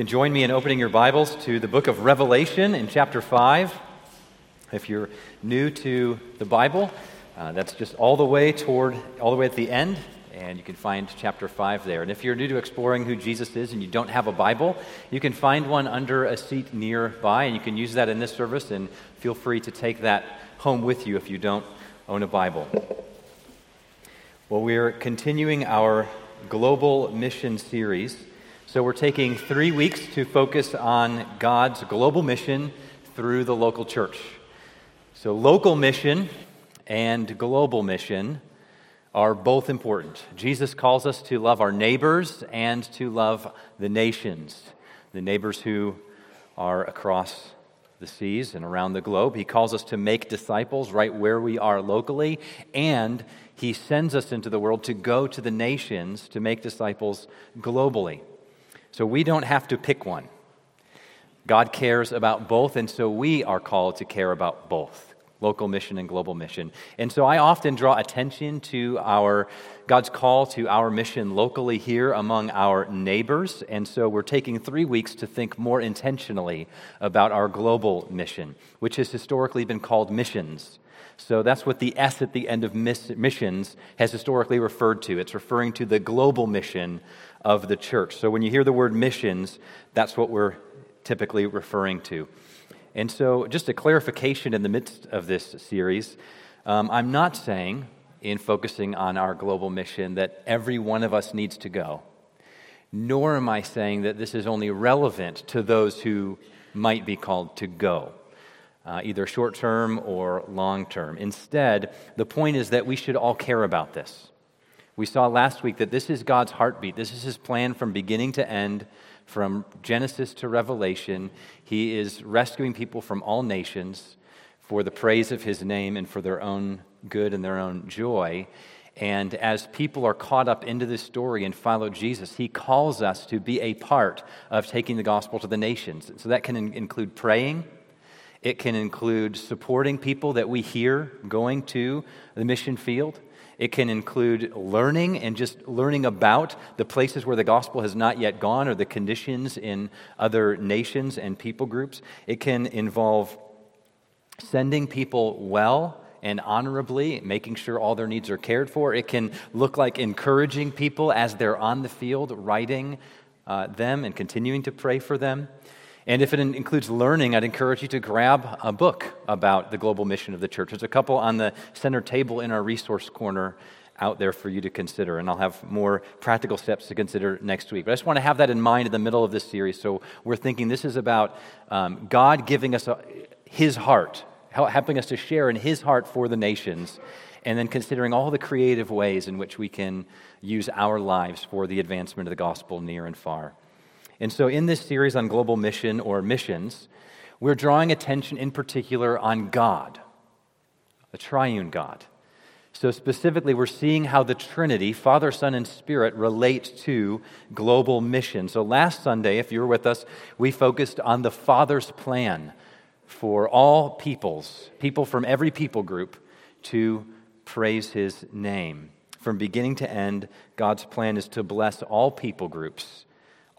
can join me in opening your Bibles to the book of Revelation in chapter 5. If you're new to the Bible, uh, that's just all the way toward, all the way at the end, and you can find chapter 5 there. And if you're new to exploring who Jesus is and you don't have a Bible, you can find one under a seat nearby, and you can use that in this service, and feel free to take that home with you if you don't own a Bible. Well, we're continuing our global mission series. So, we're taking three weeks to focus on God's global mission through the local church. So, local mission and global mission are both important. Jesus calls us to love our neighbors and to love the nations, the neighbors who are across the seas and around the globe. He calls us to make disciples right where we are locally, and he sends us into the world to go to the nations to make disciples globally. So we don't have to pick one. God cares about both, and so we are called to care about both local mission and global mission. And so I often draw attention to our God's call to our mission locally here among our neighbors. And so we're taking 3 weeks to think more intentionally about our global mission, which has historically been called missions. So that's what the S at the end of missions has historically referred to. It's referring to the global mission of the church. So when you hear the word missions, that's what we're typically referring to. And so, just a clarification in the midst of this series um, I'm not saying, in focusing on our global mission, that every one of us needs to go, nor am I saying that this is only relevant to those who might be called to go. Uh, either short term or long term. Instead, the point is that we should all care about this. We saw last week that this is God's heartbeat. This is his plan from beginning to end, from Genesis to Revelation. He is rescuing people from all nations for the praise of his name and for their own good and their own joy. And as people are caught up into this story and follow Jesus, he calls us to be a part of taking the gospel to the nations. So that can include praying, it can include supporting people that we hear going to the mission field. It can include learning and just learning about the places where the gospel has not yet gone or the conditions in other nations and people groups. It can involve sending people well and honorably, making sure all their needs are cared for. It can look like encouraging people as they're on the field, writing uh, them and continuing to pray for them. And if it includes learning, I'd encourage you to grab a book about the global mission of the church. There's a couple on the center table in our resource corner out there for you to consider. And I'll have more practical steps to consider next week. But I just want to have that in mind in the middle of this series. So we're thinking this is about um, God giving us a, His heart, helping us to share in His heart for the nations, and then considering all the creative ways in which we can use our lives for the advancement of the gospel near and far. And so, in this series on global mission or missions, we're drawing attention in particular on God, a triune God. So, specifically, we're seeing how the Trinity, Father, Son, and Spirit, relate to global mission. So, last Sunday, if you were with us, we focused on the Father's plan for all peoples, people from every people group, to praise His name. From beginning to end, God's plan is to bless all people groups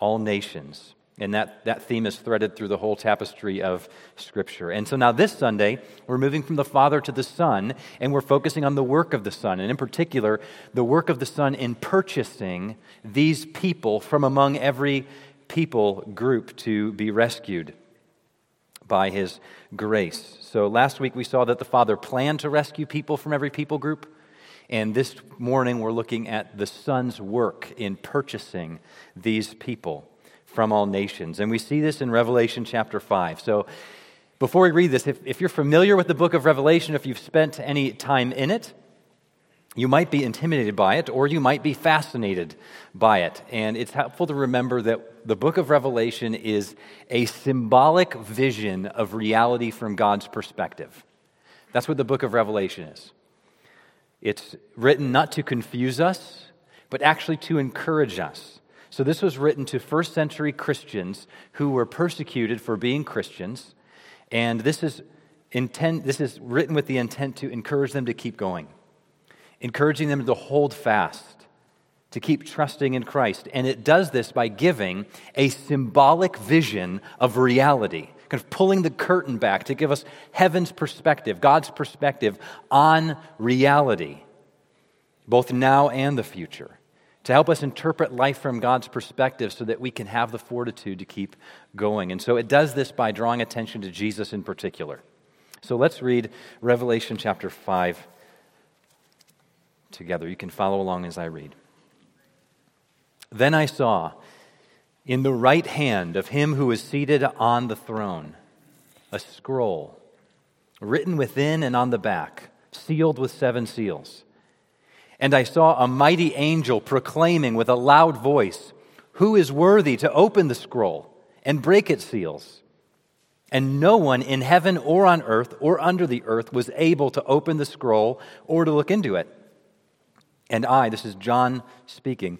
all nations. And that, that theme is threaded through the whole tapestry of Scripture. And so now, this Sunday, we're moving from the Father to the Son, and we're focusing on the work of the Son, and in particular, the work of the Son in purchasing these people from among every people group to be rescued by His grace. So last week, we saw that the Father planned to rescue people from every people group. And this morning, we're looking at the Son's work in purchasing these people from all nations. And we see this in Revelation chapter 5. So, before we read this, if, if you're familiar with the book of Revelation, if you've spent any time in it, you might be intimidated by it or you might be fascinated by it. And it's helpful to remember that the book of Revelation is a symbolic vision of reality from God's perspective. That's what the book of Revelation is. It's written not to confuse us, but actually to encourage us. So, this was written to first century Christians who were persecuted for being Christians. And this is, intent, this is written with the intent to encourage them to keep going, encouraging them to hold fast to keep trusting in Christ. And it does this by giving a symbolic vision of reality, kind of pulling the curtain back to give us heaven's perspective, God's perspective on reality, both now and the future, to help us interpret life from God's perspective so that we can have the fortitude to keep going. And so it does this by drawing attention to Jesus in particular. So let's read Revelation chapter 5 together. You can follow along as I read. Then I saw in the right hand of him who is seated on the throne a scroll written within and on the back, sealed with seven seals. And I saw a mighty angel proclaiming with a loud voice, Who is worthy to open the scroll and break its seals? And no one in heaven or on earth or under the earth was able to open the scroll or to look into it. And I, this is John speaking,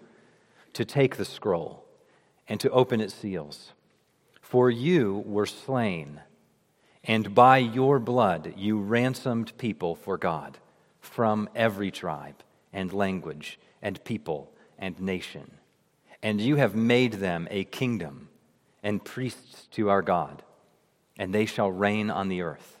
to take the scroll and to open its seals. For you were slain, and by your blood you ransomed people for God from every tribe and language and people and nation. And you have made them a kingdom and priests to our God, and they shall reign on the earth.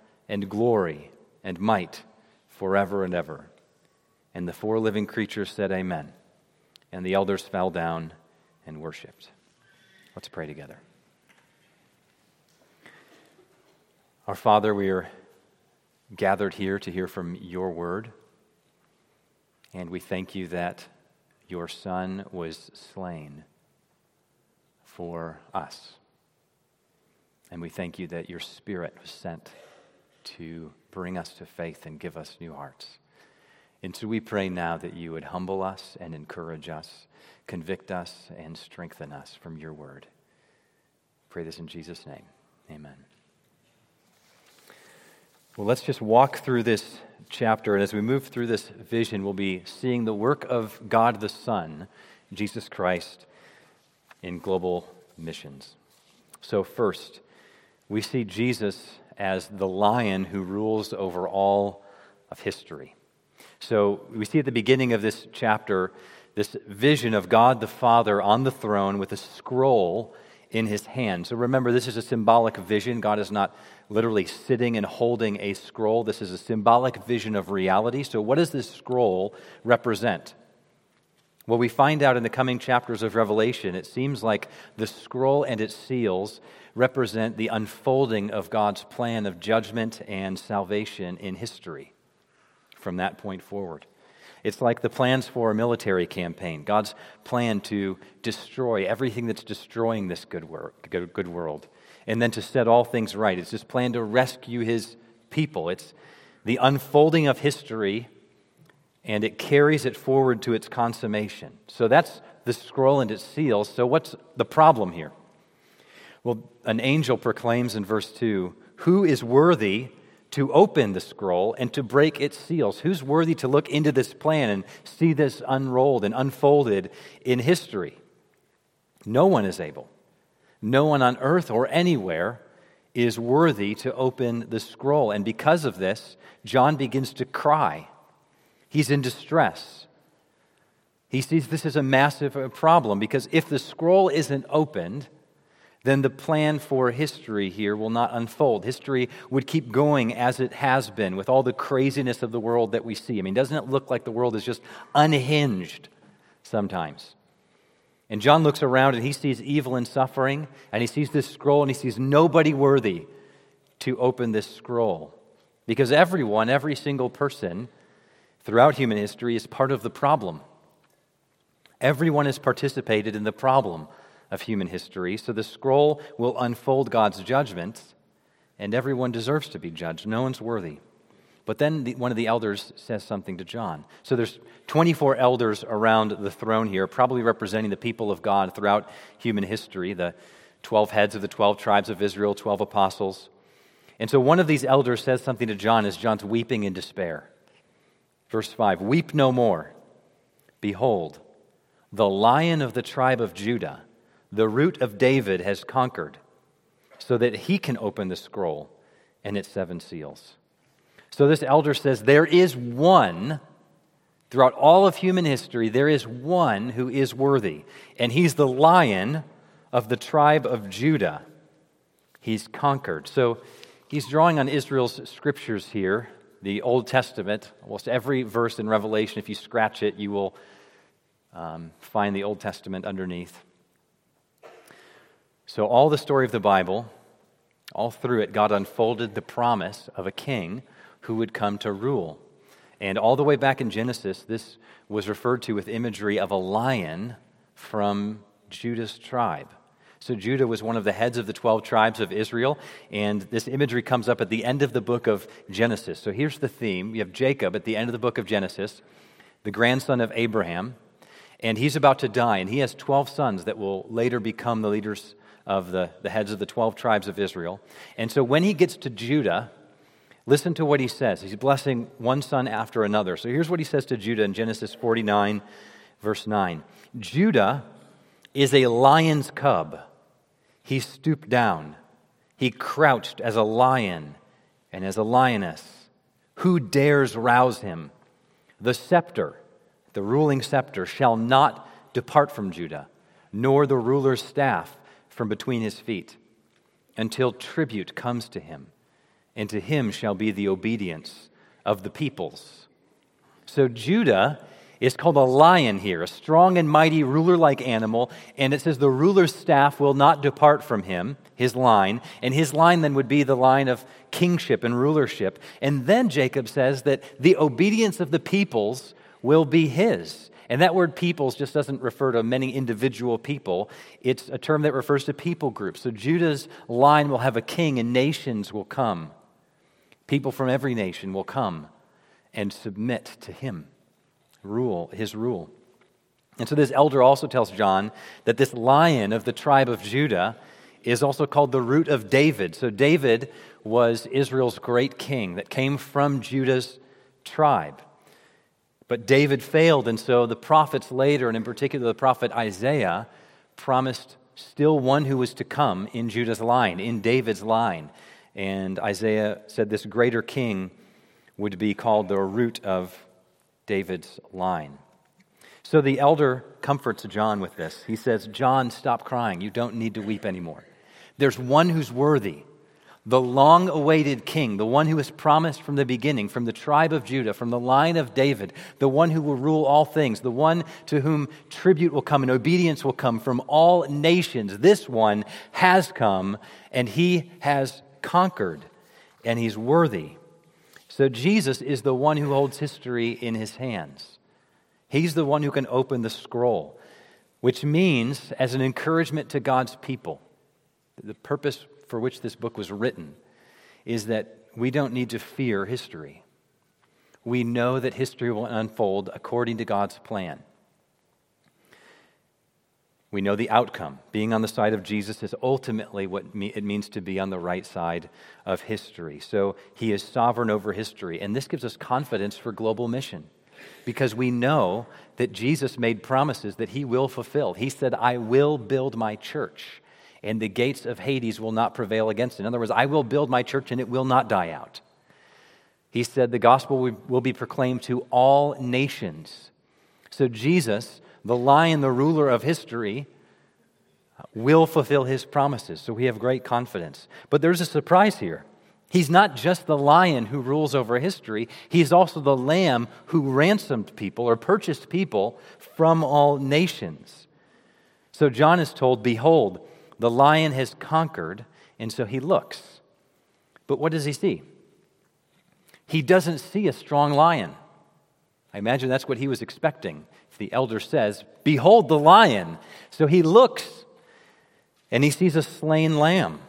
and glory and might forever and ever. And the four living creatures said, Amen. And the elders fell down and worshiped. Let's pray together. Our Father, we are gathered here to hear from your word. And we thank you that your Son was slain for us. And we thank you that your Spirit was sent to bring us to faith and give us new hearts. And so we pray now that you would humble us and encourage us, convict us and strengthen us from your word. Pray this in Jesus' name. Amen. Well, let's just walk through this chapter. And as we move through this vision, we'll be seeing the work of God the Son, Jesus Christ, in global missions. So, first, we see Jesus as the lion who rules over all of history. So we see at the beginning of this chapter this vision of God the Father on the throne with a scroll in his hand. So remember, this is a symbolic vision. God is not literally sitting and holding a scroll. This is a symbolic vision of reality. So, what does this scroll represent? Well, we find out in the coming chapters of Revelation, it seems like the scroll and its seals represent the unfolding of God's plan of judgment and salvation in history from that point forward. It's like the plans for a military campaign, God's plan to destroy everything that's destroying this good, good, good world, and then to set all things right. It's this plan to rescue his people. It's the unfolding of history, and it carries it forward to its consummation. So that's the scroll and its seals. So, what's the problem here? Well, an angel proclaims in verse 2 Who is worthy to open the scroll and to break its seals? Who's worthy to look into this plan and see this unrolled and unfolded in history? No one is able. No one on earth or anywhere is worthy to open the scroll. And because of this, John begins to cry. He's in distress. He sees this as a massive problem because if the scroll isn't opened, then the plan for history here will not unfold. History would keep going as it has been with all the craziness of the world that we see. I mean, doesn't it look like the world is just unhinged sometimes? And John looks around and he sees evil and suffering, and he sees this scroll and he sees nobody worthy to open this scroll. Because everyone, every single person throughout human history is part of the problem. Everyone has participated in the problem of human history, so the scroll will unfold God's judgment, and everyone deserves to be judged. No one's worthy. But then the, one of the elders says something to John. So there's 24 elders around the throne here, probably representing the people of God throughout human history, the 12 heads of the 12 tribes of Israel, 12 apostles. And so one of these elders says something to John as John's weeping in despair. Verse 5 Weep no more. Behold, the lion of the tribe of Judah, the root of David, has conquered, so that he can open the scroll and its seven seals. So this elder says there is one, throughout all of human history, there is one who is worthy, and he's the lion of the tribe of Judah. He's conquered. So he's drawing on Israel's scriptures here, the Old Testament. Almost every verse in Revelation, if you scratch it, you will um, find the Old Testament underneath. So, all the story of the Bible, all through it, God unfolded the promise of a king who would come to rule. And all the way back in Genesis, this was referred to with imagery of a lion from Judah's tribe. So Judah was one of the heads of the 12 tribes of Israel, and this imagery comes up at the end of the book of Genesis. So here's the theme you have Jacob at the end of the book of Genesis, the grandson of Abraham, and he's about to die, and he has 12 sons that will later become the leaders of the, the heads of the 12 tribes of Israel. And so when he gets to Judah, Listen to what he says. He's blessing one son after another. So here's what he says to Judah in Genesis 49, verse 9 Judah is a lion's cub. He stooped down, he crouched as a lion and as a lioness. Who dares rouse him? The scepter, the ruling scepter, shall not depart from Judah, nor the ruler's staff from between his feet, until tribute comes to him and to him shall be the obedience of the peoples. So Judah is called a lion here, a strong and mighty ruler like animal. And it says the ruler's staff will not depart from him, his line. And his line then would be the line of kingship and rulership. And then Jacob says that the obedience of the peoples will be his. And that word peoples just doesn't refer to many individual people. It's a term that refers to people groups. So Judah's line will have a king and nations will come. People from every nation will come and submit to him, rule, his rule. And so this elder also tells John that this lion of the tribe of Judah is also called the root of David. So David was Israel's great king that came from Judah's tribe. But David failed, and so the prophets later, and in particular the prophet Isaiah, promised still one who was to come in Judah's line, in David's line. And Isaiah said this greater king would be called the root of David's line. So the elder comforts John with this. He says, John, stop crying. You don't need to weep anymore. There's one who's worthy, the long awaited king, the one who was promised from the beginning, from the tribe of Judah, from the line of David, the one who will rule all things, the one to whom tribute will come and obedience will come from all nations. This one has come, and he has conquered and he's worthy. So Jesus is the one who holds history in his hands. He's the one who can open the scroll, which means, as an encouragement to God's people, the purpose for which this book was written is that we don't need to fear history. We know that history will unfold according to God's plan. We know the outcome. Being on the side of Jesus is ultimately what it means to be on the right side of history. So he is sovereign over history. And this gives us confidence for global mission. because we know that Jesus made promises that he will fulfill. He said, I will build my church, and the gates of Hades will not prevail against it. In other words, I will build my church, and it will not die out. He said, The gospel will be proclaimed to all nations. So Jesus, the lion, the ruler of history, will fulfill his promises. So we have great confidence. But there's a surprise here. He's not just the lion who rules over history, he's also the lamb who ransomed people or purchased people from all nations. So John is told, Behold, the lion has conquered, and so he looks. But what does he see? He doesn't see a strong lion. I imagine that's what he was expecting. The elder says, Behold the lion. So he looks and he sees a slain lamb.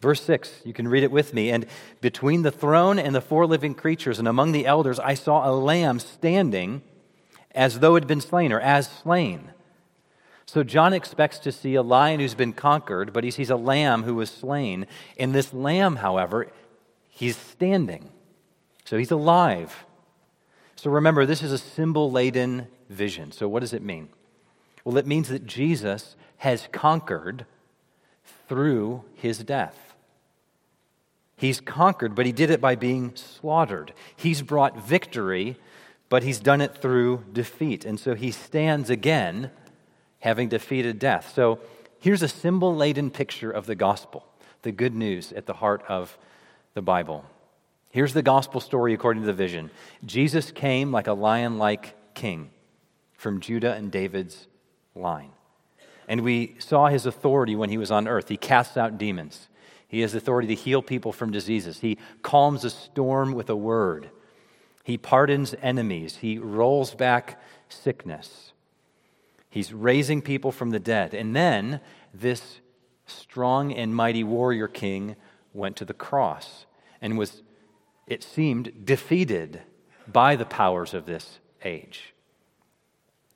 Verse 6, you can read it with me. And between the throne and the four living creatures and among the elders, I saw a lamb standing as though it had been slain or as slain. So John expects to see a lion who's been conquered, but he sees a lamb who was slain. And this lamb, however, he's standing. So he's alive. So remember, this is a symbol laden vision. So what does it mean? Well, it means that Jesus has conquered through his death. He's conquered, but he did it by being slaughtered. He's brought victory, but he's done it through defeat. And so he stands again, having defeated death. So here's a symbol laden picture of the gospel, the good news at the heart of the Bible. Here's the gospel story according to the vision Jesus came like a lion like king from Judah and David's line. And we saw his authority when he was on earth. He casts out demons. He has authority to heal people from diseases. He calms a storm with a word. He pardons enemies. He rolls back sickness. He's raising people from the dead. And then this strong and mighty warrior king went to the cross and was, it seemed, defeated by the powers of this age.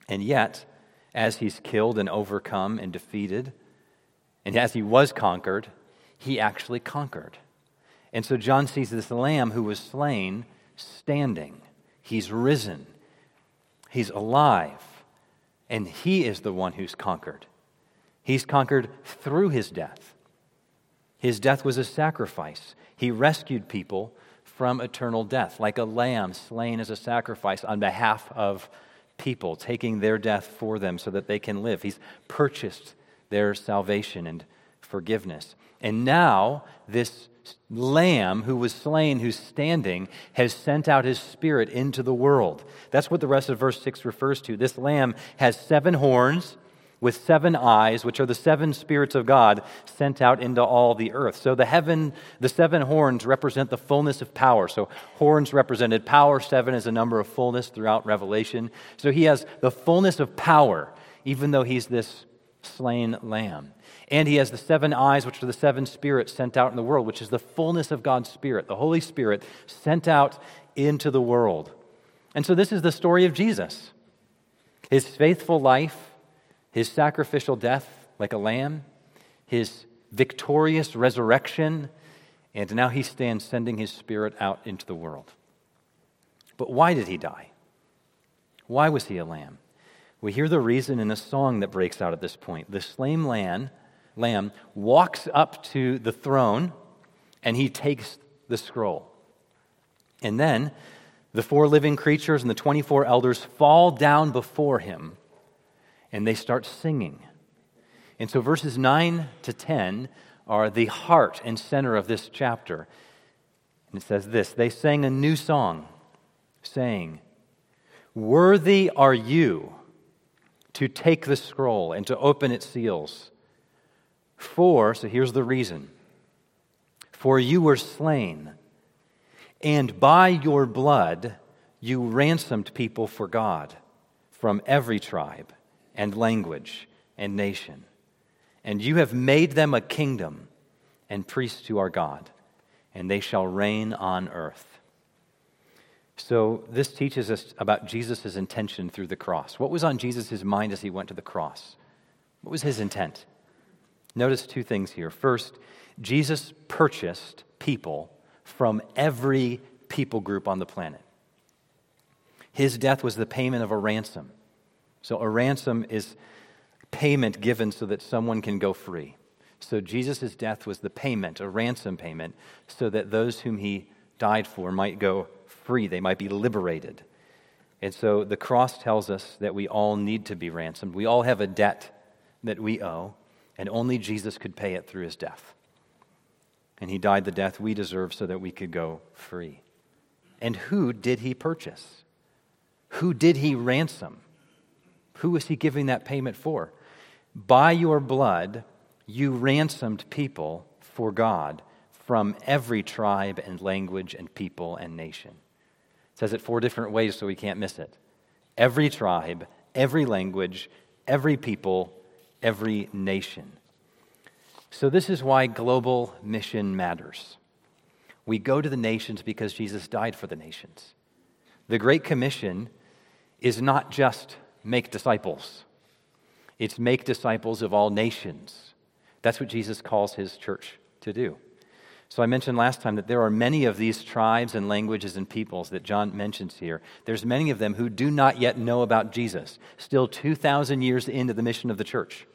And yet, as he's killed and overcome and defeated, and as he was conquered, he actually conquered. And so John sees this lamb who was slain standing. He's risen. He's alive. And he is the one who's conquered. He's conquered through his death. His death was a sacrifice. He rescued people from eternal death, like a lamb slain as a sacrifice on behalf of people, taking their death for them so that they can live. He's purchased their salvation and forgiveness. And now, this lamb who was slain, who's standing, has sent out his spirit into the world. That's what the rest of verse 6 refers to. This lamb has seven horns with seven eyes, which are the seven spirits of God sent out into all the earth. So the heaven, the seven horns represent the fullness of power. So horns represented power, seven is a number of fullness throughout Revelation. So he has the fullness of power, even though he's this slain lamb. And he has the seven eyes, which are the seven spirits sent out in the world, which is the fullness of God's Spirit, the Holy Spirit sent out into the world. And so this is the story of Jesus his faithful life, his sacrificial death like a lamb, his victorious resurrection, and now he stands sending his Spirit out into the world. But why did he die? Why was he a lamb? We hear the reason in a song that breaks out at this point. The slain lamb lamb, walks up to the throne and he takes the scroll. And then the four living creatures and the 24 elders fall down before him and they start singing. And so verses 9 to 10 are the heart and center of this chapter. And it says this They sang a new song, saying, Worthy are you to take the scroll and to open its seals. For, so here's the reason for you were slain, and by your blood you ransomed people for God from every tribe and language and nation. And you have made them a kingdom and priests to our God, and they shall reign on earth. So, this teaches us about Jesus' intention through the cross. What was on Jesus' mind as he went to the cross? What was his intent? Notice two things here. First, Jesus purchased people from every people group on the planet. His death was the payment of a ransom. So a ransom is payment given so that someone can go free. So Jesus' death was the payment, a ransom payment, so that those whom he died for might go free, they might be liberated. And so the cross tells us that we all need to be ransomed. We all have a debt that we owe, and only Jesus could pay it through his death. And he died the death we deserve so that we could go free. And who did he purchase? Who did he ransom? Who was he giving that payment for? By your blood, you ransomed people for God from every tribe and language and people and nation. It says it four different ways so we can't miss it. Every tribe, every language, every people, every nation. So, this is why global mission matters. We go to the nations because Jesus died for the nations. The Great Commission is not just make disciples, it's make disciples of all nations. That's what Jesus calls his church to do. So I mentioned last time that there are many of these tribes and languages and peoples that John mentions here. There's many of them who do not yet know about Jesus, still 2,000 years into the mission of the church.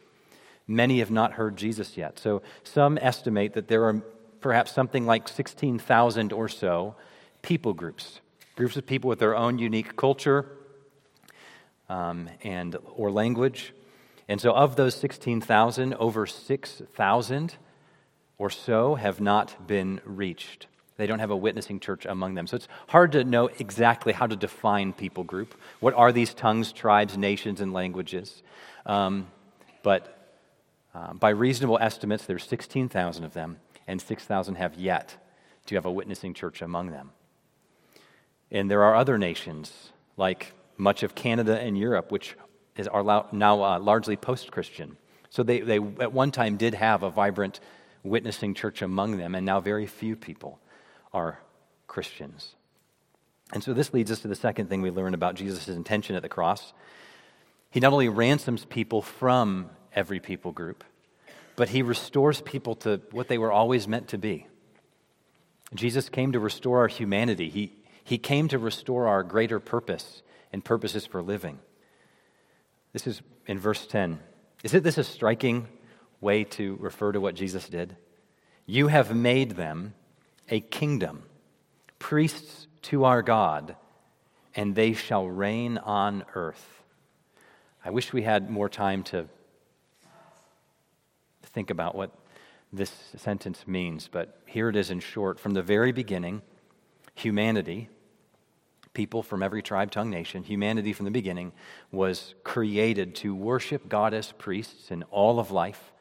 Many have not heard Jesus yet. So some estimate that there are perhaps something like 16,000 or so people groups, groups of people with their own unique culture um, and or language. And so of those 16,000, over 6,000 or so have not been reached. They don't have a witnessing church among them. So it's hard to know exactly how to define people group. What are these tongues, tribes, nations, and languages? Um, but uh, by reasonable estimates, there's 16,000 of them, and 6,000 have yet to have a witnessing church among them. And there are other nations, like much of Canada and Europe, which is, are now uh, largely post Christian. So they, they at one time did have a vibrant witnessing church among them, and now very few people are Christians. And so this leads us to the second thing we learn about Jesus' intention at the cross. He not only ransoms people from every people group, but he restores people to what they were always meant to be. Jesus came to restore our humanity. He, he came to restore our greater purpose and purposes for living. This is in verse 10. Isn't this a striking way to refer to what Jesus did. You have made them a kingdom, priests to our God, and they shall reign on earth. I wish we had more time to think about what this sentence means, but here it is in short. From the very beginning, humanity, people from every tribe, tongue, nation, humanity from the beginning was created to worship God as priests in all of life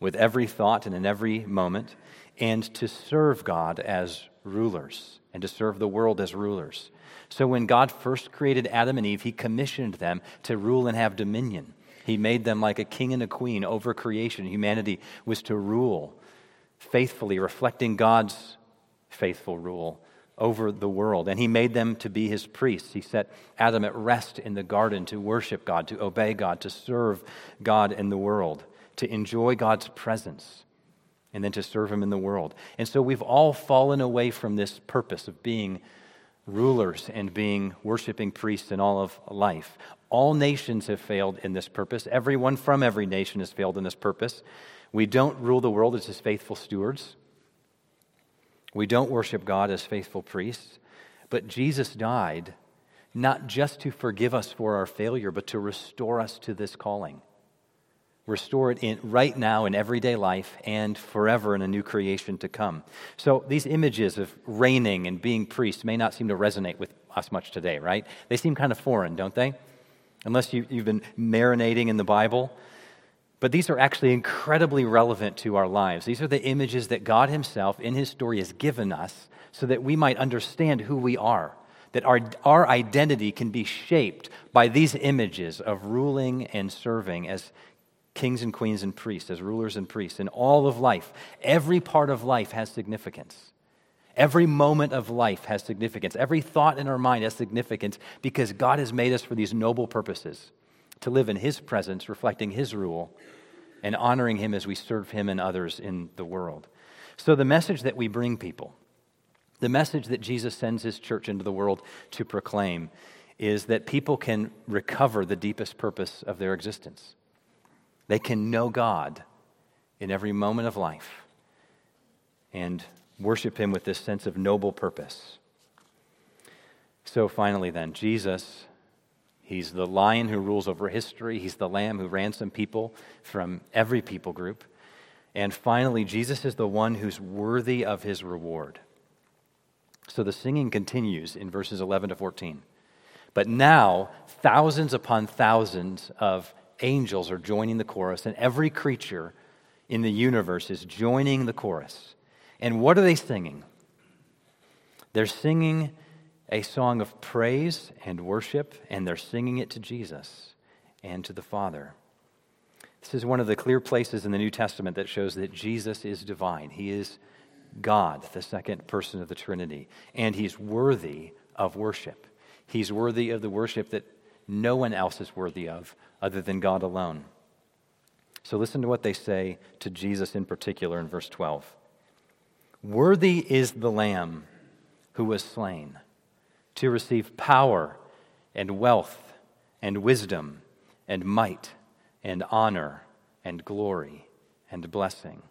with every thought and in every moment, and to serve God as rulers and to serve the world as rulers. So when God first created Adam and Eve, he commissioned them to rule and have dominion. He made them like a king and a queen over creation. Humanity was to rule faithfully, reflecting God's faithful rule over the world. And he made them to be his priests. He set Adam at rest in the garden to worship God, to obey God, to serve God in the world to enjoy God's presence and then to serve Him in the world. And so we've all fallen away from this purpose of being rulers and being worshiping priests in all of life. All nations have failed in this purpose. Everyone from every nation has failed in this purpose. We don't rule the world as His faithful stewards. We don't worship God as faithful priests. But Jesus died not just to forgive us for our failure, but to restore us to this calling restore it in, right now in everyday life and forever in a new creation to come. So these images of reigning and being priests may not seem to resonate with us much today, right? They seem kind of foreign, don't they? Unless you, you've been marinating in the Bible. But these are actually incredibly relevant to our lives. These are the images that God Himself in His story has given us so that we might understand who we are that our, our identity can be shaped by these images of ruling and serving as kings and queens and priests, as rulers and priests, in all of life. Every part of life has significance. Every moment of life has significance. Every thought in our mind has significance because God has made us for these noble purposes to live in His presence, reflecting His rule, and honoring Him as we serve Him and others in the world. So, the message that we bring people, The message that Jesus sends his church into the world to proclaim is that people can recover the deepest purpose of their existence. They can know God in every moment of life and worship him with this sense of noble purpose. So finally, then, Jesus, he's the lion who rules over history, he's the lamb who ransomed people from every people group. And finally, Jesus is the one who's worthy of his reward. So the singing continues in verses 11 to 14. But now, thousands upon thousands of angels are joining the chorus, and every creature in the universe is joining the chorus. And what are they singing? They're singing a song of praise and worship, and they're singing it to Jesus and to the Father. This is one of the clear places in the New Testament that shows that Jesus is divine. He is God, the second person of the Trinity, and he's worthy of worship. He's worthy of the worship that no one else is worthy of other than God alone. So listen to what they say to Jesus in particular in verse 12. Worthy is the Lamb who was slain to receive power and wealth and wisdom and might and honor and glory and blessing.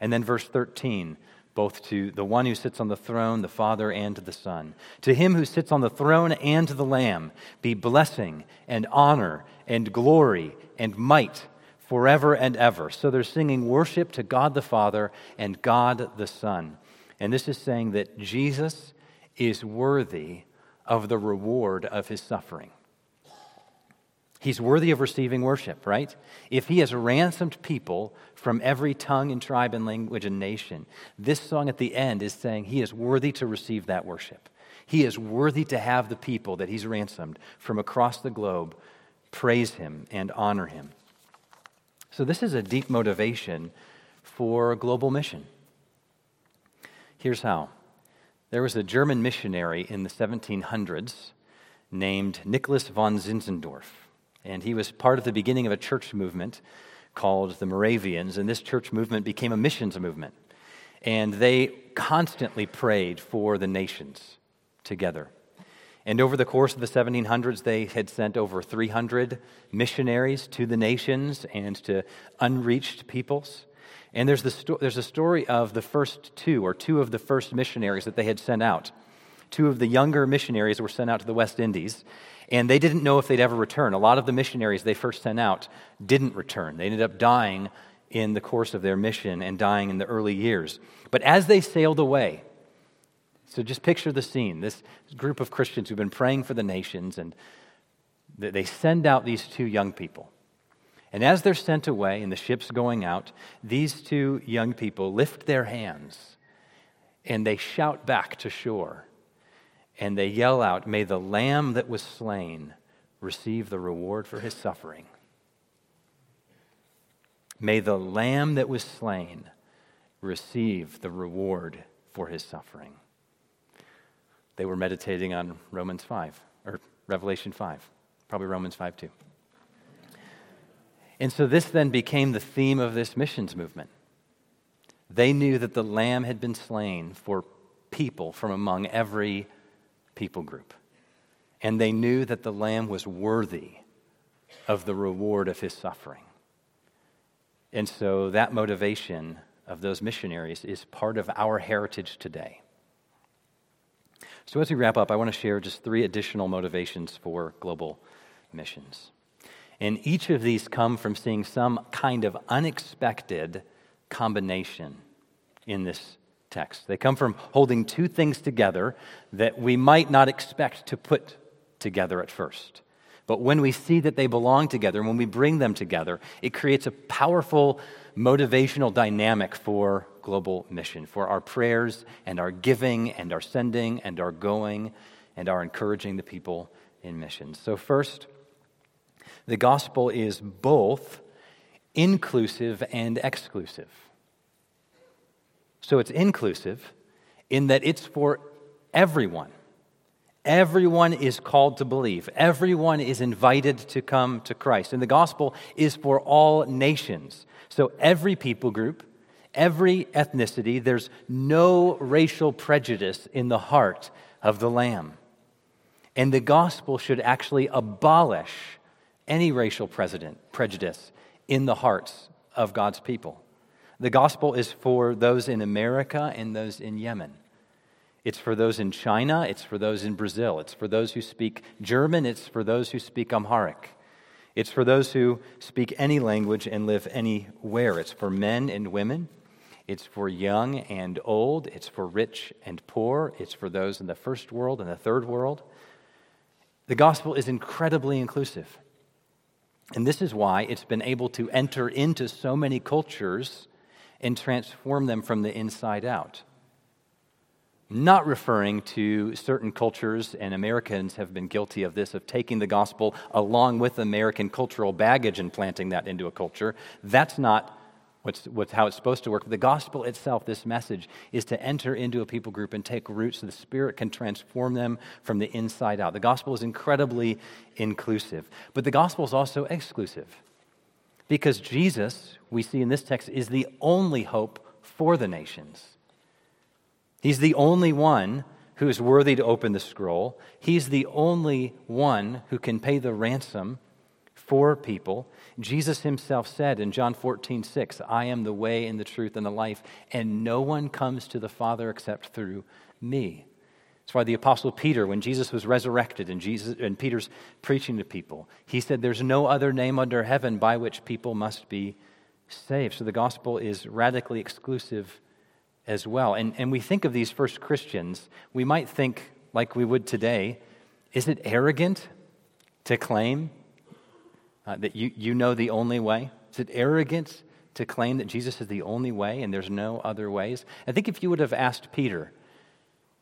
And then verse 13 both to the one who sits on the throne, the Father, and the Son. To him who sits on the throne and the Lamb be blessing and honor and glory and might forever and ever. So they're singing worship to God the Father and God the Son. And this is saying that Jesus is worthy of the reward of his suffering. He's worthy of receiving worship, right? If he has ransomed people from every tongue and tribe and language and nation, this song at the end is saying he is worthy to receive that worship. He is worthy to have the people that he's ransomed from across the globe praise him and honor him. So, this is a deep motivation for global mission. Here's how there was a German missionary in the 1700s named Nicholas von Zinzendorf. And he was part of the beginning of a church movement called the Moravians. And this church movement became a missions movement. And they constantly prayed for the nations together. And over the course of the 1700s, they had sent over 300 missionaries to the nations and to unreached peoples. And there's, the sto- there's a story of the first two, or two of the first missionaries that they had sent out. Two of the younger missionaries were sent out to the West Indies, and they didn't know if they'd ever return. A lot of the missionaries they first sent out didn't return. They ended up dying in the course of their mission and dying in the early years. But as they sailed away, so just picture the scene this group of Christians who've been praying for the nations, and they send out these two young people. And as they're sent away and the ship's going out, these two young people lift their hands and they shout back to shore and they yell out, May the lamb that was slain receive the reward for his suffering. May the lamb that was slain receive the reward for his suffering. They were meditating on Romans 5, or Revelation 5, probably Romans 5 too. And so this then became the theme of this missions movement. They knew that the lamb had been slain for people from among every people group. And they knew that the Lamb was worthy of the reward of his suffering. And so that motivation of those missionaries is part of our heritage today. So, as we wrap up, I want to share just three additional motivations for global missions. And each of these come from seeing some kind of unexpected combination in this text. They come from holding two things together that we might not expect to put together at first. But when we see that they belong together, when we bring them together, it creates a powerful motivational dynamic for global mission, for our prayers and our giving and our sending and our going and our encouraging the people in missions. So, first, the gospel is both inclusive and exclusive. So it's inclusive in that it's for everyone. Everyone is called to believe. Everyone is invited to come to Christ. And the gospel is for all nations. So every people group, every ethnicity. There's no racial prejudice in the heart of the Lamb. And the gospel should actually abolish any racial prejudice in the hearts of God's people. The gospel is for those in America and those in Yemen. It's for those in China, it's for those in Brazil, it's for those who speak German, it's for those who speak Amharic. It's for those who speak any language and live anywhere. It's for men and women. It's for young and old. It's for rich and poor. It's for those in the first world and the third world. The gospel is incredibly inclusive. And this is why it's been able to enter into so many cultures and transform them from the inside out. Not referring to certain cultures, and Americans have been guilty of this, of taking the gospel along with American cultural baggage and planting that into a culture. That's not what's, what's how it's supposed to work. The gospel itself, this message, is to enter into a people group and take root so the Spirit can transform them from the inside out. The gospel is incredibly inclusive, but the gospel is also exclusive because Jesus, we see in this text, is the only hope for the nations. He's the only one who is worthy to open the scroll. He's the only one who can pay the ransom for people. Jesus himself said in John 14, 6, I am the way and the truth and the life, and no one comes to the Father except through me. That's why the Apostle Peter, when Jesus was resurrected and, Jesus, and Peter's preaching to people, he said, There's no other name under heaven by which people must be saved. So the gospel is radically exclusive as well. And, and we think of these first Christians, we might think, like we would today, is it arrogant to claim uh, that you, you know the only way? Is it arrogant to claim that Jesus is the only way and there's no other ways? I think if you would have asked Peter,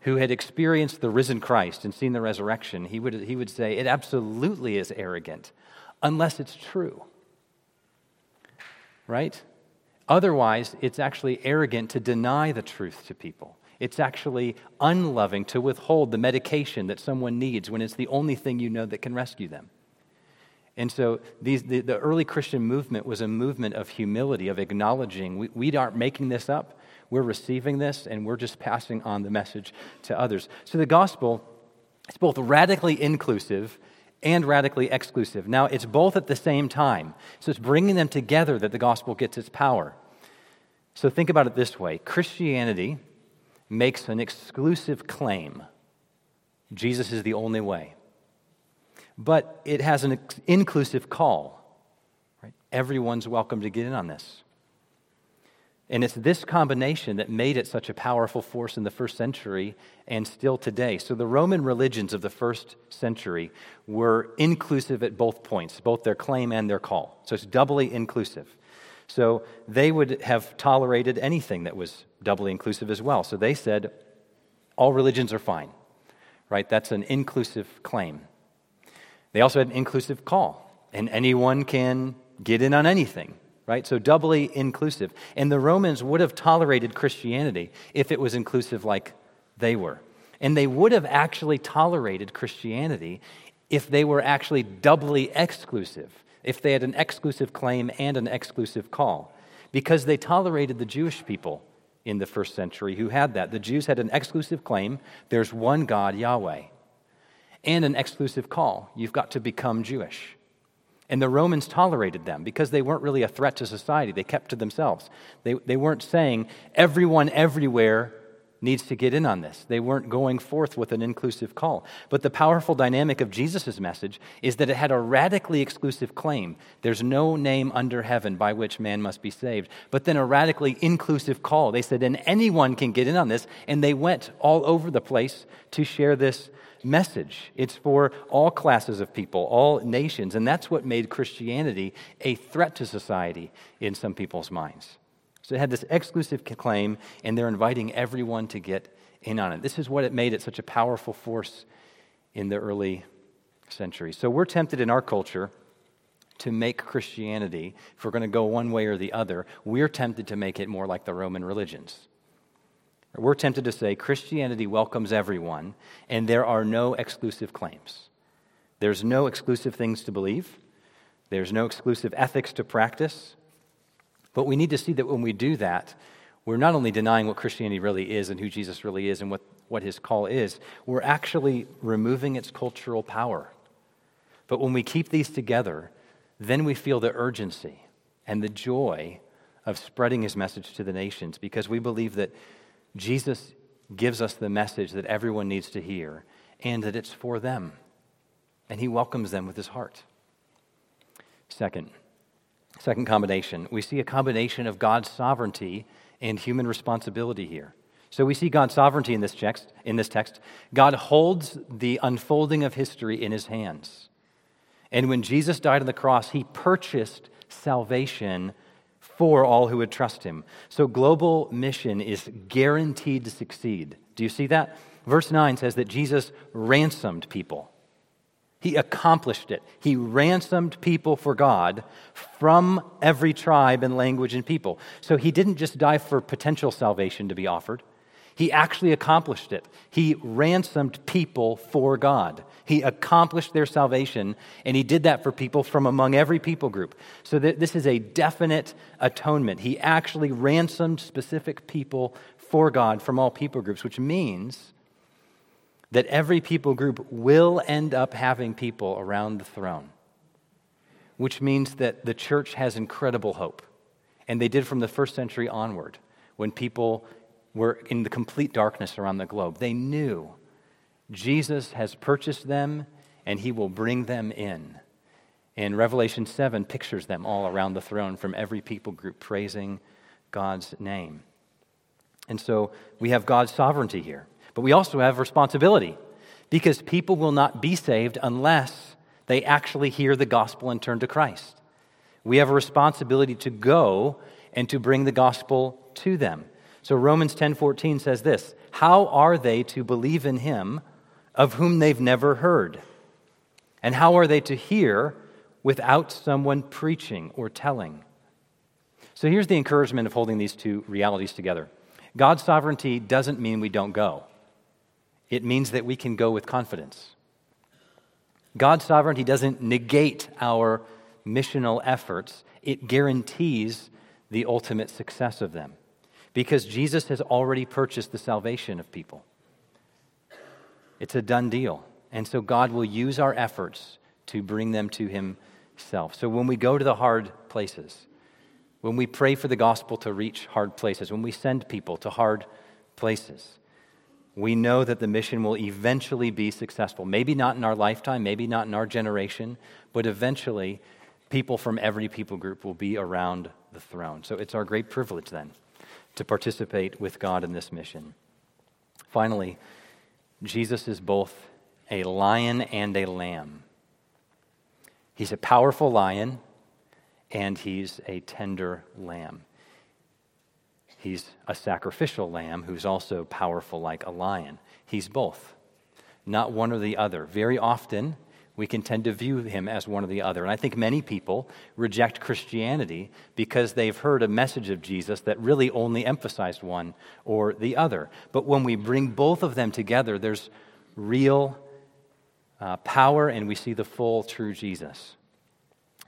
who had experienced the risen Christ and seen the resurrection, he would, he would say, It absolutely is arrogant, unless it's true. Right? Otherwise, it's actually arrogant to deny the truth to people. It's actually unloving to withhold the medication that someone needs when it's the only thing you know that can rescue them. And so these, the, the, early Christian movement was a movement of humility, of acknowledging we, we aren't making this up, we're receiving this, and we're just passing on the message to others. So the gospel is both radically inclusive and radically exclusive. Now, it's both at the same time. So it's bringing them together that the gospel gets its power. So think about it this way Christianity makes an exclusive claim Jesus is the only way but it has an inclusive call. Right? Everyone's welcome to get in on this. And it's this combination that made it such a powerful force in the first century and still today. So the Roman religions of the first century were inclusive at both points, both their claim and their call. So it's doubly inclusive. So they would have tolerated anything that was doubly inclusive as well. So they said, all religions are fine, right? That's an inclusive claim. They also had an inclusive call, and anyone can get in on anything, right? So doubly inclusive. And the Romans would have tolerated Christianity if it was inclusive like they were. And they would have actually tolerated Christianity if they were actually doubly exclusive, if they had an exclusive claim and an exclusive call, because they tolerated the Jewish people in the first century who had that. The Jews had an exclusive claim there's one God, Yahweh and an exclusive call you've got to become Jewish. And the Romans tolerated them because they weren't really a threat to society. They kept to themselves. They, they weren't saying everyone everywhere needs to get in on this. They weren't going forth with an inclusive call. But the powerful dynamic of Jesus' message is that it had a radically exclusive claim. There's no name under heaven by which man must be saved. But then a radically inclusive call. They said, and anyone can get in on this. And they went all over the place to share this message. It's for all classes of people, all nations, and that's what made Christianity a threat to society in some people's minds. So it had this exclusive claim, and they're inviting everyone to get in on it. This is what it made it such a powerful force in the early centuries. So we're tempted in our culture to make Christianity, if we're going to go one way or the other, we're tempted to make it more like the Roman religions. We're tempted to say Christianity welcomes everyone, and there are no exclusive claims. There's no exclusive things to believe, there's no exclusive ethics to practice. But we need to see that when we do that, we're not only denying what Christianity really is and who Jesus really is and what, what his call is, we're actually removing its cultural power. But when we keep these together, then we feel the urgency and the joy of spreading his message to the nations because we believe that Jesus gives us the message that everyone needs to hear and that it's for them. And he welcomes them with his heart. Second, second combination, we see a combination of God's sovereignty and human responsibility here. So we see God's sovereignty in this text. In this text, God holds the unfolding of history in his hands. And when Jesus died on the cross, he purchased salvation for all who would trust him. So global mission is guaranteed to succeed. Do you see that? Verse 9 says that Jesus ransomed people. He accomplished it. He ransomed people for God from every tribe and language and people. So he didn't just die for potential salvation to be offered. He actually accomplished it. He ransomed people for God. He accomplished their salvation, and he did that for people from among every people group. So this is a definite atonement. He actually ransomed specific people for God from all people groups, which means that every people group will end up having people around the throne, which means that the church has incredible hope. And they did from the first century onward when people were in the complete darkness around the globe. They knew Jesus has purchased them and he will bring them in. And Revelation 7 pictures them all around the throne from every people group praising God's name. And so we have God's sovereignty here, but we also have responsibility because people will not be saved unless they actually hear the gospel and turn to Christ. We have a responsibility to go and to bring the gospel to them. So Romans 10:14 says this, "How are they to believe in him of whom they've never heard? And how are they to hear without someone preaching or telling?" So here's the encouragement of holding these two realities together. God's sovereignty doesn't mean we don't go. It means that we can go with confidence. God's sovereignty doesn't negate our missional efforts, it guarantees the ultimate success of them because Jesus has already purchased the salvation of people. It's a done deal. And so God will use our efforts to bring them to Himself. So when we go to the hard places, when we pray for the gospel to reach hard places, when we send people to hard places, we know that the mission will eventually be successful. Maybe not in our lifetime, maybe not in our generation, but eventually people from every people group will be around the throne. So it's our great privilege then to participate with God in this mission. Finally, Jesus is both a lion and a lamb. He's a powerful lion and he's a tender lamb. He's a sacrificial lamb who's also powerful like a lion. He's both, not one or the other. Very often, we can tend to view him as one or the other. And I think many people reject Christianity because they've heard a message of Jesus that really only emphasized one or the other. But when we bring both of them together, there's real uh, power and we see the full, true Jesus.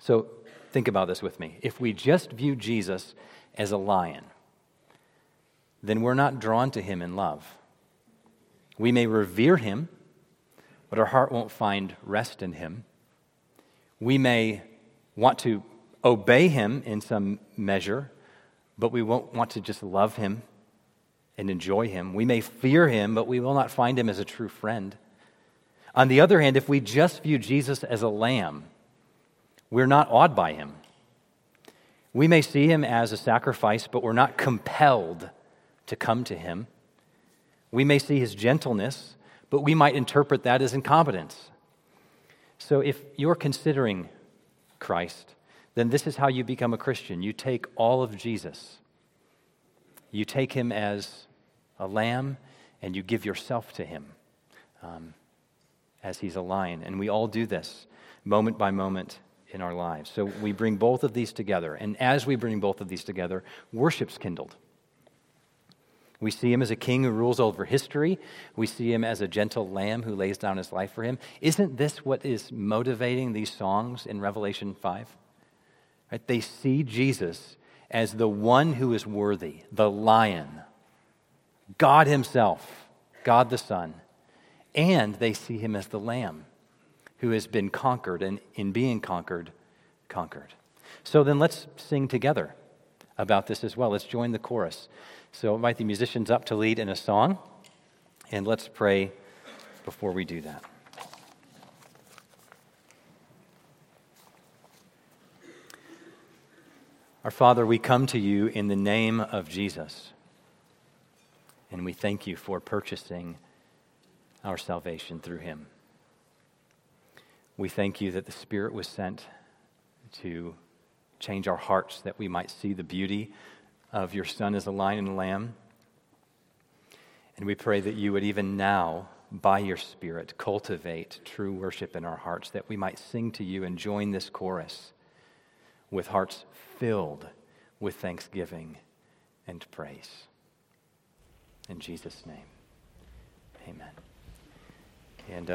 So think about this with me. If we just view Jesus as a lion, then we're not drawn to him in love. We may revere him but our heart won't find rest in Him. We may want to obey Him in some measure, but we won't want to just love Him and enjoy Him. We may fear Him, but we will not find Him as a true friend. On the other hand, if we just view Jesus as a lamb, we're not awed by Him. We may see Him as a sacrifice, but we're not compelled to come to Him. We may see His gentleness, but we might interpret that as incompetence. So if you're considering Christ, then this is how you become a Christian. You take all of Jesus, you take him as a lamb, and you give yourself to him um, as he's a lion. And we all do this moment by moment in our lives. So we bring both of these together. And as we bring both of these together, worship's kindled. We see him as a king who rules over history. We see him as a gentle lamb who lays down his life for him. Isn't this what is motivating these songs in Revelation 5? Right? They see Jesus as the one who is worthy, the lion, God Himself, God the Son, and they see Him as the lamb who has been conquered and in being conquered, conquered. So then let's sing together about this as well. Let's join the chorus. So invite the musicians up to lead in a song, and let's pray before we do that. Our Father, we come to you in the name of Jesus, and we thank you for purchasing our salvation through him. We thank you that the Spirit was sent to change our hearts that we might see the beauty of your Son as a lion and lamb. And we pray that you would even now, by your Spirit, cultivate true worship in our hearts, that we might sing to you and join this chorus with hearts filled with thanksgiving and praise. In Jesus' name, amen. And uh,